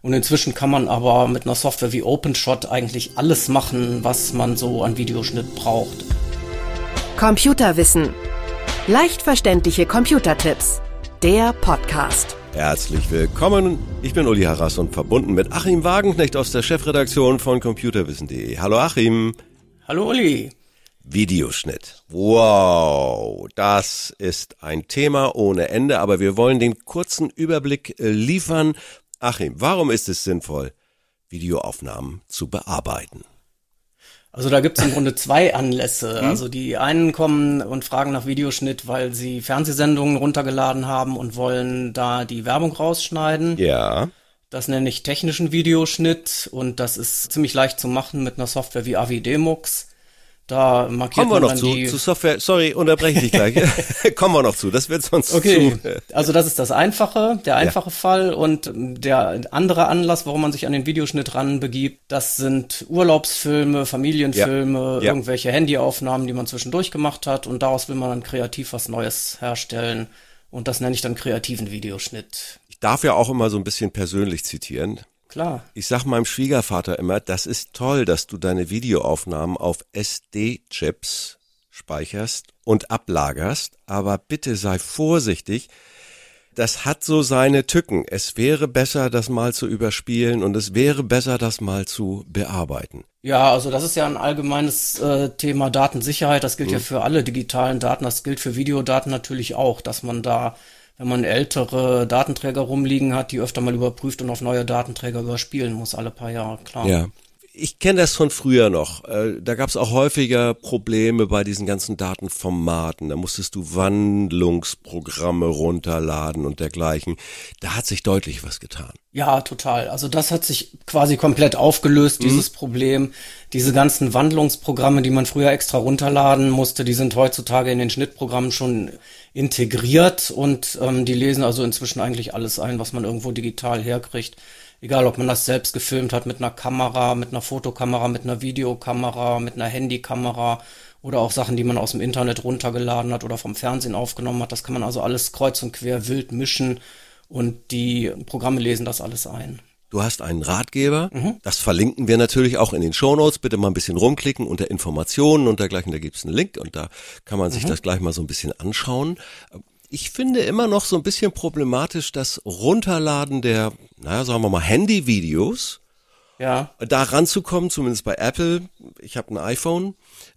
Und inzwischen kann man aber mit einer Software wie OpenShot eigentlich alles machen, was man so an Videoschnitt braucht. Computerwissen. Leicht verständliche Computertipps. Der Podcast. Herzlich willkommen. Ich bin Uli Harras und verbunden mit Achim Wagenknecht aus der Chefredaktion von computerwissen.de. Hallo Achim. Hallo Uli. Videoschnitt. Wow, das ist ein Thema ohne Ende, aber wir wollen den kurzen Überblick äh, liefern, Achim, warum ist es sinnvoll, Videoaufnahmen zu bearbeiten? Also da gibt es im Grunde zwei Anlässe. Hm? Also die einen kommen und fragen nach Videoschnitt, weil sie Fernsehsendungen runtergeladen haben und wollen da die Werbung rausschneiden. Ja. Das nenne ich technischen Videoschnitt und das ist ziemlich leicht zu machen mit einer Software wie Avidemux. Da markiert Kommen wir noch zu, zu Software. Sorry, unterbreche ich gleich. Kommen wir noch zu. Das wird sonst Okay, zu. also das ist das einfache, der einfache Fall und der andere Anlass, warum man sich an den Videoschnitt ranbegibt, das sind Urlaubsfilme, Familienfilme, Ja. Ja. irgendwelche Handyaufnahmen, die man zwischendurch gemacht hat und daraus will man dann kreativ was Neues herstellen und das nenne ich dann kreativen Videoschnitt. Ich darf ja auch immer so ein bisschen persönlich zitieren. Klar. Ich sag meinem Schwiegervater immer, das ist toll, dass du deine Videoaufnahmen auf SD-Chips speicherst und ablagerst, aber bitte sei vorsichtig. Das hat so seine Tücken. Es wäre besser, das mal zu überspielen und es wäre besser, das mal zu bearbeiten. Ja, also das ist ja ein allgemeines äh, Thema Datensicherheit. Das gilt ja für alle digitalen Daten. Das gilt für Videodaten natürlich auch, dass man da, wenn man ältere Datenträger rumliegen hat, die öfter mal überprüft und auf neue Datenträger überspielen muss, alle paar Jahre, klar. Ja. Ich kenne das von früher noch. Äh, Da gab es auch häufiger Probleme bei diesen ganzen Datenformaten. Da musstest du Wandlungsprogramme runterladen und dergleichen. Da hat sich deutlich was getan. Ja, total. Also das hat sich quasi komplett aufgelöst, dieses Problem. Diese ganzen Wandlungsprogramme, die man früher extra runterladen musste, die sind heutzutage in den Schnittprogrammen schon integriert und ähm, die lesen also inzwischen eigentlich alles ein, was man irgendwo digital herkriegt. Egal, ob man das selbst gefilmt hat mit einer Kamera, mit einer Fotokamera, mit einer Videokamera, mit einer Handykamera oder auch Sachen, die man aus dem Internet runtergeladen hat oder vom Fernsehen aufgenommen hat. Das kann man also alles kreuz und quer wild mischen und die Programme lesen das alles ein. Du hast einen Ratgeber, das verlinken wir natürlich auch in den Shownotes. Bitte mal ein bisschen rumklicken unter Informationen und dergleichen, da gibt's einen Link und da kann man sich das gleich mal so ein bisschen anschauen. Ich finde immer noch so ein bisschen problematisch das Runterladen der, naja, sagen wir mal, Handyvideos. Ja, da ranzukommen, zumindest bei Apple. Ich habe ein iPhone.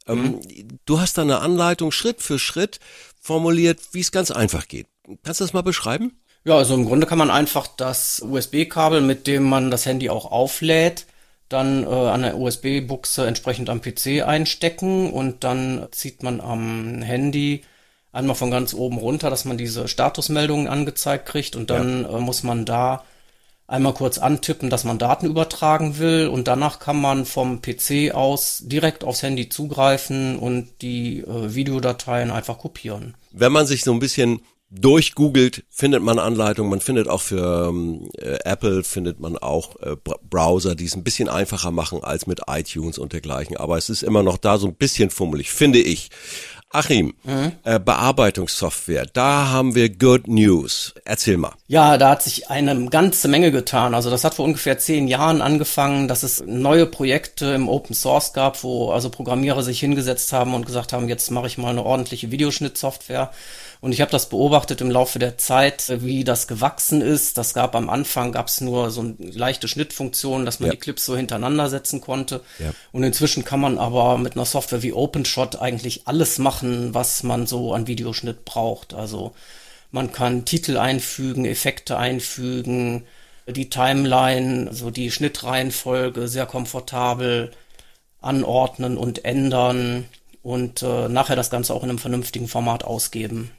Ähm, Du hast da eine Anleitung Schritt für Schritt formuliert, wie es ganz einfach geht. Kannst du das mal beschreiben? Ja, also im Grunde kann man einfach das USB-Kabel, mit dem man das Handy auch auflädt, dann äh, an der USB-Buchse entsprechend am PC einstecken und dann zieht man am Handy einmal von ganz oben runter, dass man diese Statusmeldungen angezeigt kriegt und dann äh, muss man da einmal kurz antippen, dass man Daten übertragen will und danach kann man vom PC aus direkt aufs Handy zugreifen und die äh, Videodateien einfach kopieren. Wenn man sich so ein bisschen durchgoogelt, findet man Anleitungen. Man findet auch für ähm, äh, Apple findet man auch äh, Br- Browser, die es ein bisschen einfacher machen als mit iTunes und dergleichen. Aber es ist immer noch da so ein bisschen fummelig, finde ich. Achim, äh, Bearbeitungssoftware, da haben wir Good News. Erzähl mal. Ja, da hat sich eine ganze Menge getan. Also das hat vor ungefähr zehn Jahren angefangen, dass es neue Projekte im Open Source gab, wo also Programmierer sich hingesetzt haben und gesagt haben, jetzt mache ich mal eine ordentliche Videoschnittsoftware. Und ich habe das beobachtet im Laufe der Zeit, wie das gewachsen ist. Das gab am Anfang gab es nur so eine leichte Schnittfunktion, dass man Ja. die Clips so hintereinander setzen konnte. Ja. Und inzwischen kann man aber mit einer Software wie OpenShot eigentlich alles machen, was man so an Videoschnitt braucht. Also man kann Titel einfügen, Effekte einfügen, die Timeline, also die Schnittreihenfolge sehr komfortabel anordnen und ändern und äh, nachher das Ganze auch in einem vernünftigen Format ausgeben.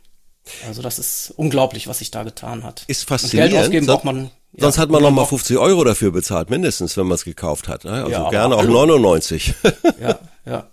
Also das ist unglaublich, was sich da getan hat. Ist Und faszinierend. Geld ausgeben braucht man. ja, Sonst hat man noch mal auch- 50 Euro dafür bezahlt, mindestens, wenn man es gekauft hat. Ne? Also Ja, gerne auch hallo. 99. Ja, ja.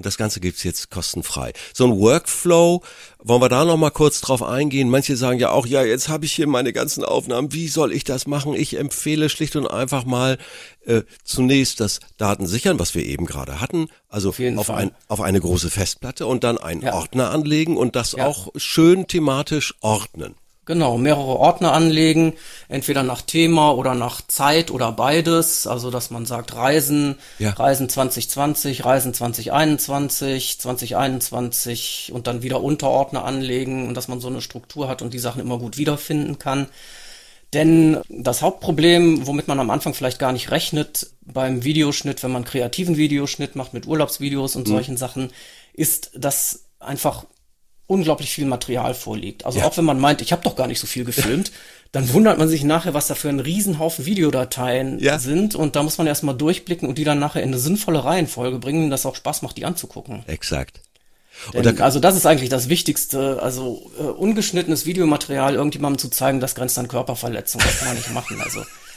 Und das Ganze gibt's jetzt kostenfrei. So ein Workflow, wollen wir da noch mal kurz drauf eingehen? Manche sagen ja auch, ja, jetzt habe ich hier meine ganzen Aufnahmen, wie soll ich das machen? Ich empfehle schlicht und einfach mal äh, zunächst das Datensichern, was wir eben gerade hatten, also auf, Fall. ein, auf eine große Festplatte und dann einen Ja. Ordner anlegen und das Ja. auch schön thematisch ordnen. Genau, mehrere Ordner anlegen, entweder nach Thema oder nach Zeit oder beides. Also, dass man sagt Reisen, Ja. Reisen 2020, Reisen 2021, 2021 und dann wieder Unterordner anlegen und dass man so eine Struktur hat und die Sachen immer gut wiederfinden kann. Denn das Hauptproblem, womit man am Anfang vielleicht gar nicht rechnet, beim Videoschnitt, wenn man kreativen Videoschnitt macht mit Urlaubsvideos und solchen Sachen, ist, dass einfach unglaublich viel Material vorliegt. Also auch wenn man meint, ich habe doch gar nicht so viel gefilmt, dann wundert man sich nachher, was da für ein Riesenhaufen Videodateien Ja. sind. Und da muss man erstmal durchblicken und die dann nachher in eine sinnvolle Reihenfolge bringen, dass auch Spaß macht, die anzugucken. Exakt. Denn, also das ist eigentlich das Wichtigste. Also äh, ungeschnittenes Videomaterial irgendjemandem zu zeigen, das grenzt an Körperverletzung. Das kann man nicht machen. Also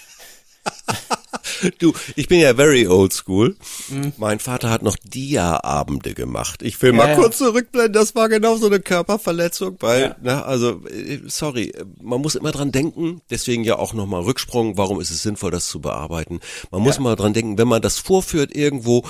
Du, ich bin ja very old school. Mhm. Mein Vater hat noch Dia-Abende gemacht. Ich will mal Ja, ja. kurz zurückblenden, das war genau so eine Körperverletzung, weil, Ja. na, also, äh, sorry, man muss immer dran denken, deswegen ja auch nochmal Rücksprung, warum ist es sinnvoll, das zu bearbeiten? Man muss mal dran denken, wenn man das vorführt irgendwo,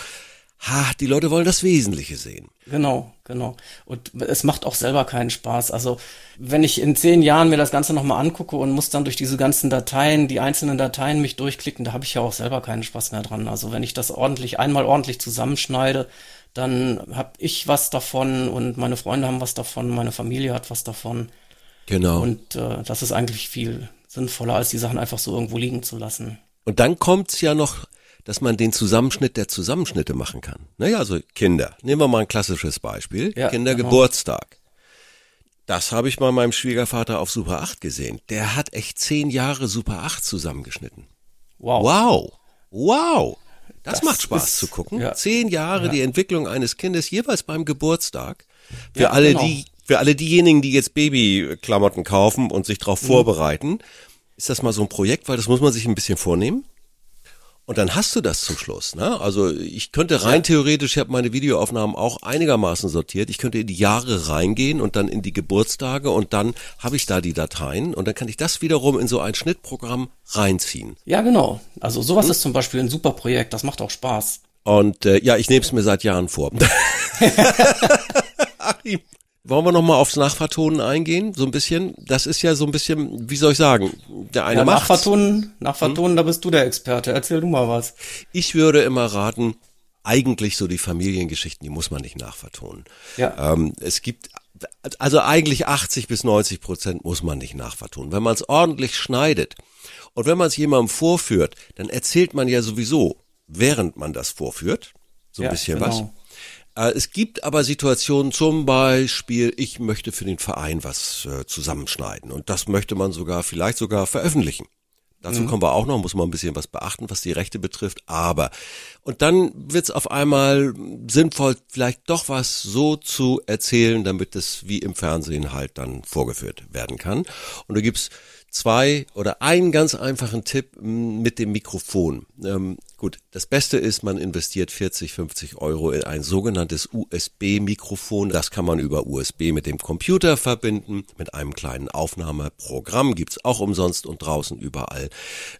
ha, die Leute wollen das Wesentliche sehen. Genau, genau. Und es macht auch selber keinen Spaß. Also wenn ich in zehn Jahren mir das Ganze nochmal angucke und muss dann durch diese ganzen Dateien, die einzelnen Dateien mich durchklicken, da habe ich ja auch selber keinen Spaß mehr dran. Also wenn ich das ordentlich, einmal ordentlich zusammenschneide, dann habe ich was davon und meine Freunde haben was davon, meine Familie hat was davon. Genau. Und äh, das ist eigentlich viel sinnvoller, als die Sachen einfach so irgendwo liegen zu lassen. Und dann kommt's ja noch, dass man den Zusammenschnitt der Zusammenschnitte machen kann. Naja, also Kinder. Nehmen wir mal ein klassisches Beispiel. Ja, Kindergeburtstag. Das habe ich bei meinem Schwiegervater auf Super 8 gesehen. Der hat echt zehn Jahre Super 8 zusammengeschnitten. Wow. Wow. Wow. Das, Das macht Spaß ist- zu gucken. ja. Zehn Jahre die Entwicklung eines Kindes jeweils beim Geburtstag. Für Ja, alle genau. die, für alle diejenigen, die jetzt Babyklamotten kaufen und sich Mhm. darauf vorbereiten, ist das mal so ein Projekt, weil das muss man sich ein bisschen vornehmen. Und dann hast du das zum Schluss. Ne? Also ich könnte rein theoretisch, ich habe meine Videoaufnahmen auch einigermaßen sortiert, ich könnte in die Jahre reingehen und dann in die Geburtstage und dann habe ich da die Dateien und dann kann ich das wiederum in so ein Schnittprogramm reinziehen. Ja, genau. Also sowas ist zum Beispiel ein super Projekt, das macht auch Spaß. Und äh, ja, ich nehme es mir seit Jahren vor. Wollen wir noch mal aufs Nachvertonen eingehen? So ein bisschen. Das ist ja so ein bisschen, wie soll ich sagen, der eine Ja, macht's. Nachvertonen, Nachvertonen, da bist du der Experte. Erzähl du mal was. Ich würde immer raten, eigentlich so die Familiengeschichten, die muss man nicht nachvertonen. Ja. Ähm, es gibt, also eigentlich 80 bis 90 Prozent muss man nicht nachvertonen. Wenn man es ordentlich schneidet und wenn man es jemandem vorführt, dann erzählt man ja sowieso, während man das vorführt, so ein Ja, bisschen genau. was. Äh, Es gibt aber Situationen, zum Beispiel, ich möchte für den Verein was äh, zusammenschneiden und das möchte man sogar, vielleicht sogar veröffentlichen. Dazu kommen wir auch noch, muss man ein bisschen was beachten, was die Rechte betrifft. Aber, und dann wird's auf einmal sinnvoll, vielleicht doch was so zu erzählen, damit es wie im Fernsehen halt dann vorgeführt werden kann. Und da gibt's zwei oder einen ganz einfachen Tipp m, mit dem Mikrofon. Ähm, gut, das Beste ist, man investiert 40, 50 Euro in ein sogenanntes USB-Mikrofon. Das kann man über USB mit dem Computer verbinden, mit einem kleinen Aufnahmeprogramm. Gibt's auch umsonst und draußen überall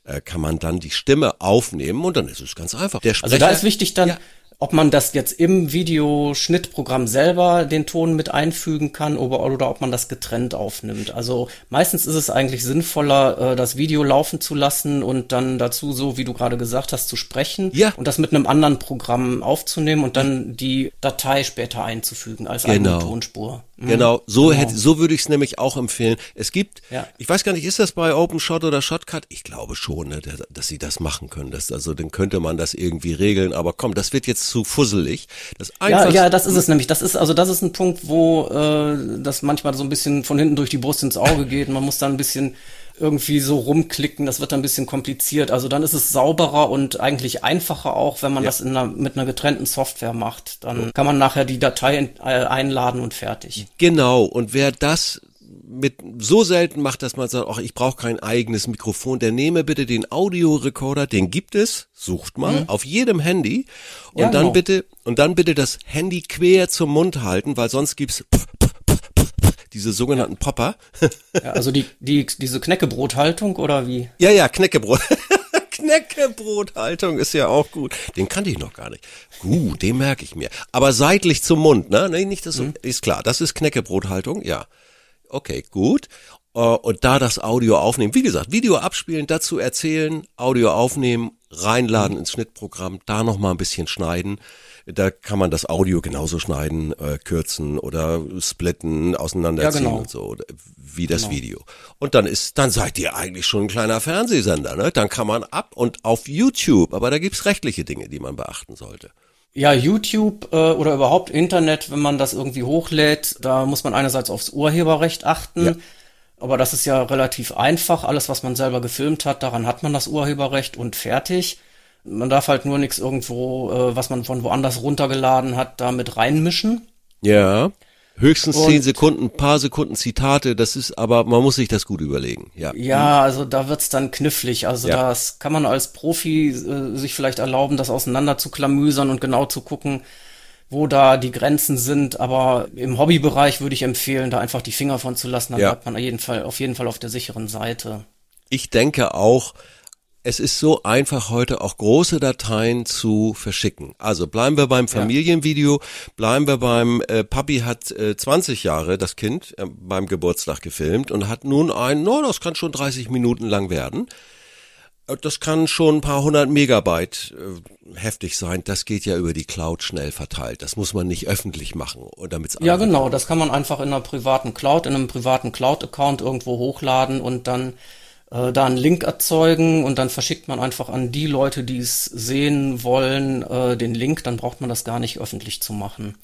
äh, kann man dann die Stimme aufnehmen und dann ist es ganz einfach. Der Also da ist wichtig dann, ob man das jetzt im Videoschnittprogramm selber den Ton mit einfügen kann oder, oder ob man das getrennt aufnimmt. Also meistens ist es eigentlich sinnvoller, äh, das Video laufen zu lassen und dann dazu, so wie du gerade gesagt hast, zu sprechen Ja. und das mit einem anderen Programm aufzunehmen und dann die Datei später einzufügen als Genau. Tonspur. Mhm. Genau, so hätte, so würde ich es nämlich auch empfehlen. Es gibt, Ja. ich weiß gar nicht, ist das bei OpenShot oder Shotcut? Ich glaube schon, ne, dass, dass sie das machen können. Das, also dann könnte man das irgendwie regeln. Aber komm, das wird jetzt zu fusselig. Das Ja, ja, das ist es nämlich. Das ist also das ist ein Punkt, wo äh, das manchmal so ein bisschen von hinten durch die Brust ins Auge geht. Man muss da ein bisschen irgendwie so rumklicken. Das wird dann ein bisschen kompliziert. Also dann ist es sauberer und eigentlich einfacher auch, wenn man das in einer, mit einer getrennten Software macht. Dann kann man nachher die Datei äh, einladen und fertig. Genau. Und wer das mit so selten macht, dass man sagt, ach, ich brauche kein eigenes Mikrofon, der nehme bitte den Audiorekorder, den gibt es, sucht mal, auf jedem Handy und Mhm. Ja, dann genau. bitte und dann bitte das Handy quer zum Mund halten, weil sonst gibt's diese sogenannten Popper. Ja, also die, die, diese Knäckebrothaltung oder wie? Ja, ja, Knäckebrot. Knäckebrothaltung ist ja auch gut. Den kannte ich noch gar nicht. Gut, den merke ich mir. Aber seitlich zum Mund, ne? Nee, nicht das, ist klar. Das ist Knäckebrothaltung, ja. Okay, gut. äh, und da das Audio aufnehmen. Wie gesagt, Video abspielen, dazu erzählen, Audio aufnehmen, reinladen ins Schnittprogramm, da noch mal ein bisschen schneiden. Da kann man das Audio genauso schneiden, äh, kürzen oder splitten, auseinanderziehen Ja, genau. und so, wie das Video. Und dann ist, dann seid ihr eigentlich schon ein kleiner Fernsehsender, ne? Dann kann man ab und auf YouTube, aber da gibt's rechtliche Dinge, die man beachten sollte. Ja, YouTube äh, oder überhaupt Internet, wenn man das irgendwie hochlädt, da muss man einerseits aufs Urheberrecht achten. Ja. Aber das ist ja relativ einfach. Alles, was man selber gefilmt hat, daran hat man das Urheberrecht und fertig. Man darf halt nur nichts irgendwo, äh, was man von woanders runtergeladen hat, da mit reinmischen. Ja. Höchstens Und- zehn Sekunden, paar Sekunden Zitate, das ist, aber man muss sich das gut überlegen. Ja. Ja, also da wird's dann knifflig. Also Ja. das kann man als Profi äh, sich vielleicht erlauben, das auseinander zu klamüsern und genau zu gucken, wo da die Grenzen sind. Aber im Hobbybereich würde ich empfehlen, da einfach die Finger von zu lassen. Dann Ja. bleibt man auf jeden Fall, auf jeden Fall auf der sicheren Seite. Ich denke auch, es ist so einfach heute auch große Dateien zu verschicken. Also bleiben wir beim Familienvideo, bleiben wir beim äh, Papi hat äh, 20 Jahre das Kind äh, beim Geburtstag gefilmt und hat nun ein, no, das kann schon 30 Minuten lang werden. Äh, Das kann schon ein paar hundert Megabyte äh, heftig sein. Das geht ja über die Cloud schnell verteilt. Das muss man nicht öffentlich machen, damit Ja, genau. Das kann man einfach in einer privaten Cloud, in einem privaten Cloud-Account irgendwo hochladen und dann äh, da einen Link erzeugen und dann verschickt man einfach an die Leute, die es sehen wollen, äh, den Link. Dann braucht man das gar nicht öffentlich zu machen.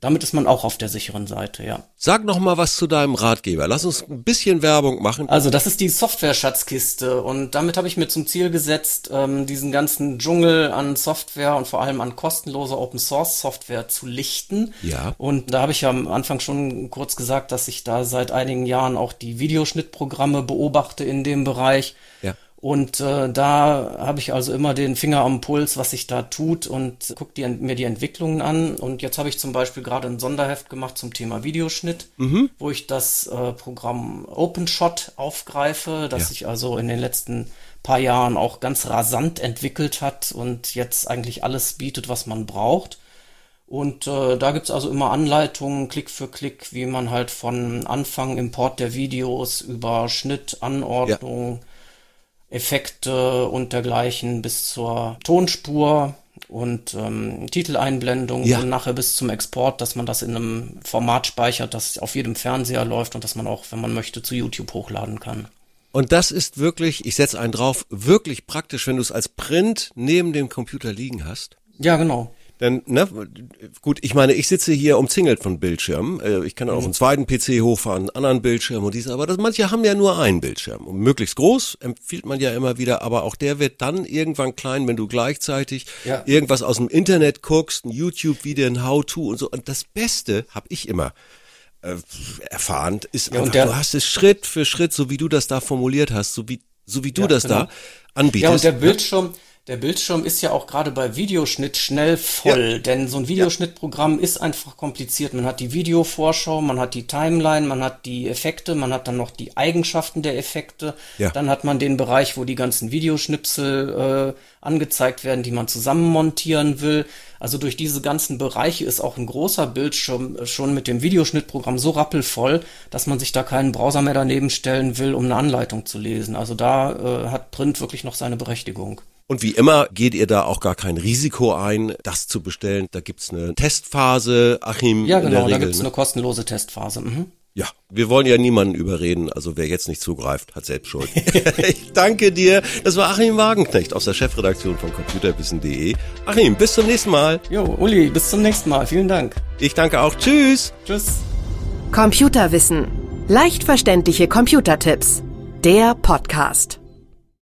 Damit ist man auch auf der sicheren Seite, ja. Sag noch mal was zu deinem Ratgeber. Lass uns ein bisschen Werbung machen. Also das ist die Software-Schatzkiste und damit habe ich mir zum Ziel gesetzt, ähm, diesen ganzen Dschungel an Software und vor allem an kostenloser Open-Source-Software zu lichten. Ja. Und da habe ich ja am Anfang schon kurz gesagt, dass ich da seit einigen Jahren auch die Videoschnittprogramme beobachte in dem Bereich. Ja. Und äh, da habe ich also immer den Finger am Puls, was sich da tut und gucke die, mir die Entwicklungen an. Und jetzt habe ich zum Beispiel gerade ein Sonderheft gemacht zum Thema Videoschnitt, wo ich das äh, Programm OpenShot aufgreife, das Ja. sich also in den letzten paar Jahren auch ganz rasant entwickelt hat und jetzt eigentlich alles bietet, was man braucht. Und äh, da gibt's also immer Anleitungen, Klick für Klick, wie man halt von Anfang Import der Videos über Schnitt, Anordnung, Effekte und dergleichen bis zur Tonspur und ähm, Titeleinblendung Ja. und nachher bis zum Export, dass man das in einem Format speichert, das auf jedem Fernseher läuft und dass man auch, wenn man möchte, zu YouTube hochladen kann. Und das ist wirklich, ich setze einen drauf, wirklich praktisch, wenn du es als Print neben dem Computer liegen hast. Ja, genau. Denn, ne, gut, ich meine, ich sitze hier umzingelt von Bildschirmen. Äh, Ich kann auch einen zweiten PC hochfahren, einen anderen Bildschirm und dies, aber das, manche haben ja nur einen Bildschirm. Und möglichst groß empfiehlt man ja immer wieder, aber auch der wird dann irgendwann klein, wenn du gleichzeitig Ja. irgendwas aus dem Internet guckst, ein YouTube-Video, ein How-To und so. Und das Beste habe ich immer äh, erfahren, ist Ja, einfach, der- du hast es Schritt für Schritt, so wie du das da formuliert hast, so wie, so wie du Ja, das genau. da anbietest. Ja, und der Bildschirm, der Bildschirm ist ja auch gerade bei Videoschnitt schnell voll, denn so ein Videoschnittprogramm ist einfach kompliziert. Man hat die Videovorschau, man hat die Timeline, man hat die Effekte, man hat dann noch die Eigenschaften der Effekte, Ja. dann hat man den Bereich, wo die ganzen Videoschnipsel äh, angezeigt werden, die man zusammenmontieren will. Also durch diese ganzen Bereiche ist auch ein großer Bildschirm schon mit dem Videoschnittprogramm so rappelvoll, dass man sich da keinen Browser mehr daneben stellen will, um eine Anleitung zu lesen. Also da äh, hat Print wirklich noch seine Berechtigung. Und wie immer geht ihr da auch gar kein Risiko ein, das zu bestellen. Da gibt's eine Testphase, Achim. Ja, in der genau, da Regel, gibt's ne? eine kostenlose Testphase. Mhm. Ja, wir wollen ja niemanden überreden, also wer jetzt nicht zugreift, hat selbst Schuld. ich danke dir. Das war Achim Wagenknecht aus der Chefredaktion von computerwissen.de. Achim, bis zum nächsten Mal. Jo, Uli, bis zum nächsten Mal. Vielen Dank. Ich danke auch. Tschüss. Tschüss. Computerwissen. Leicht verständliche Computertipps. Der Podcast.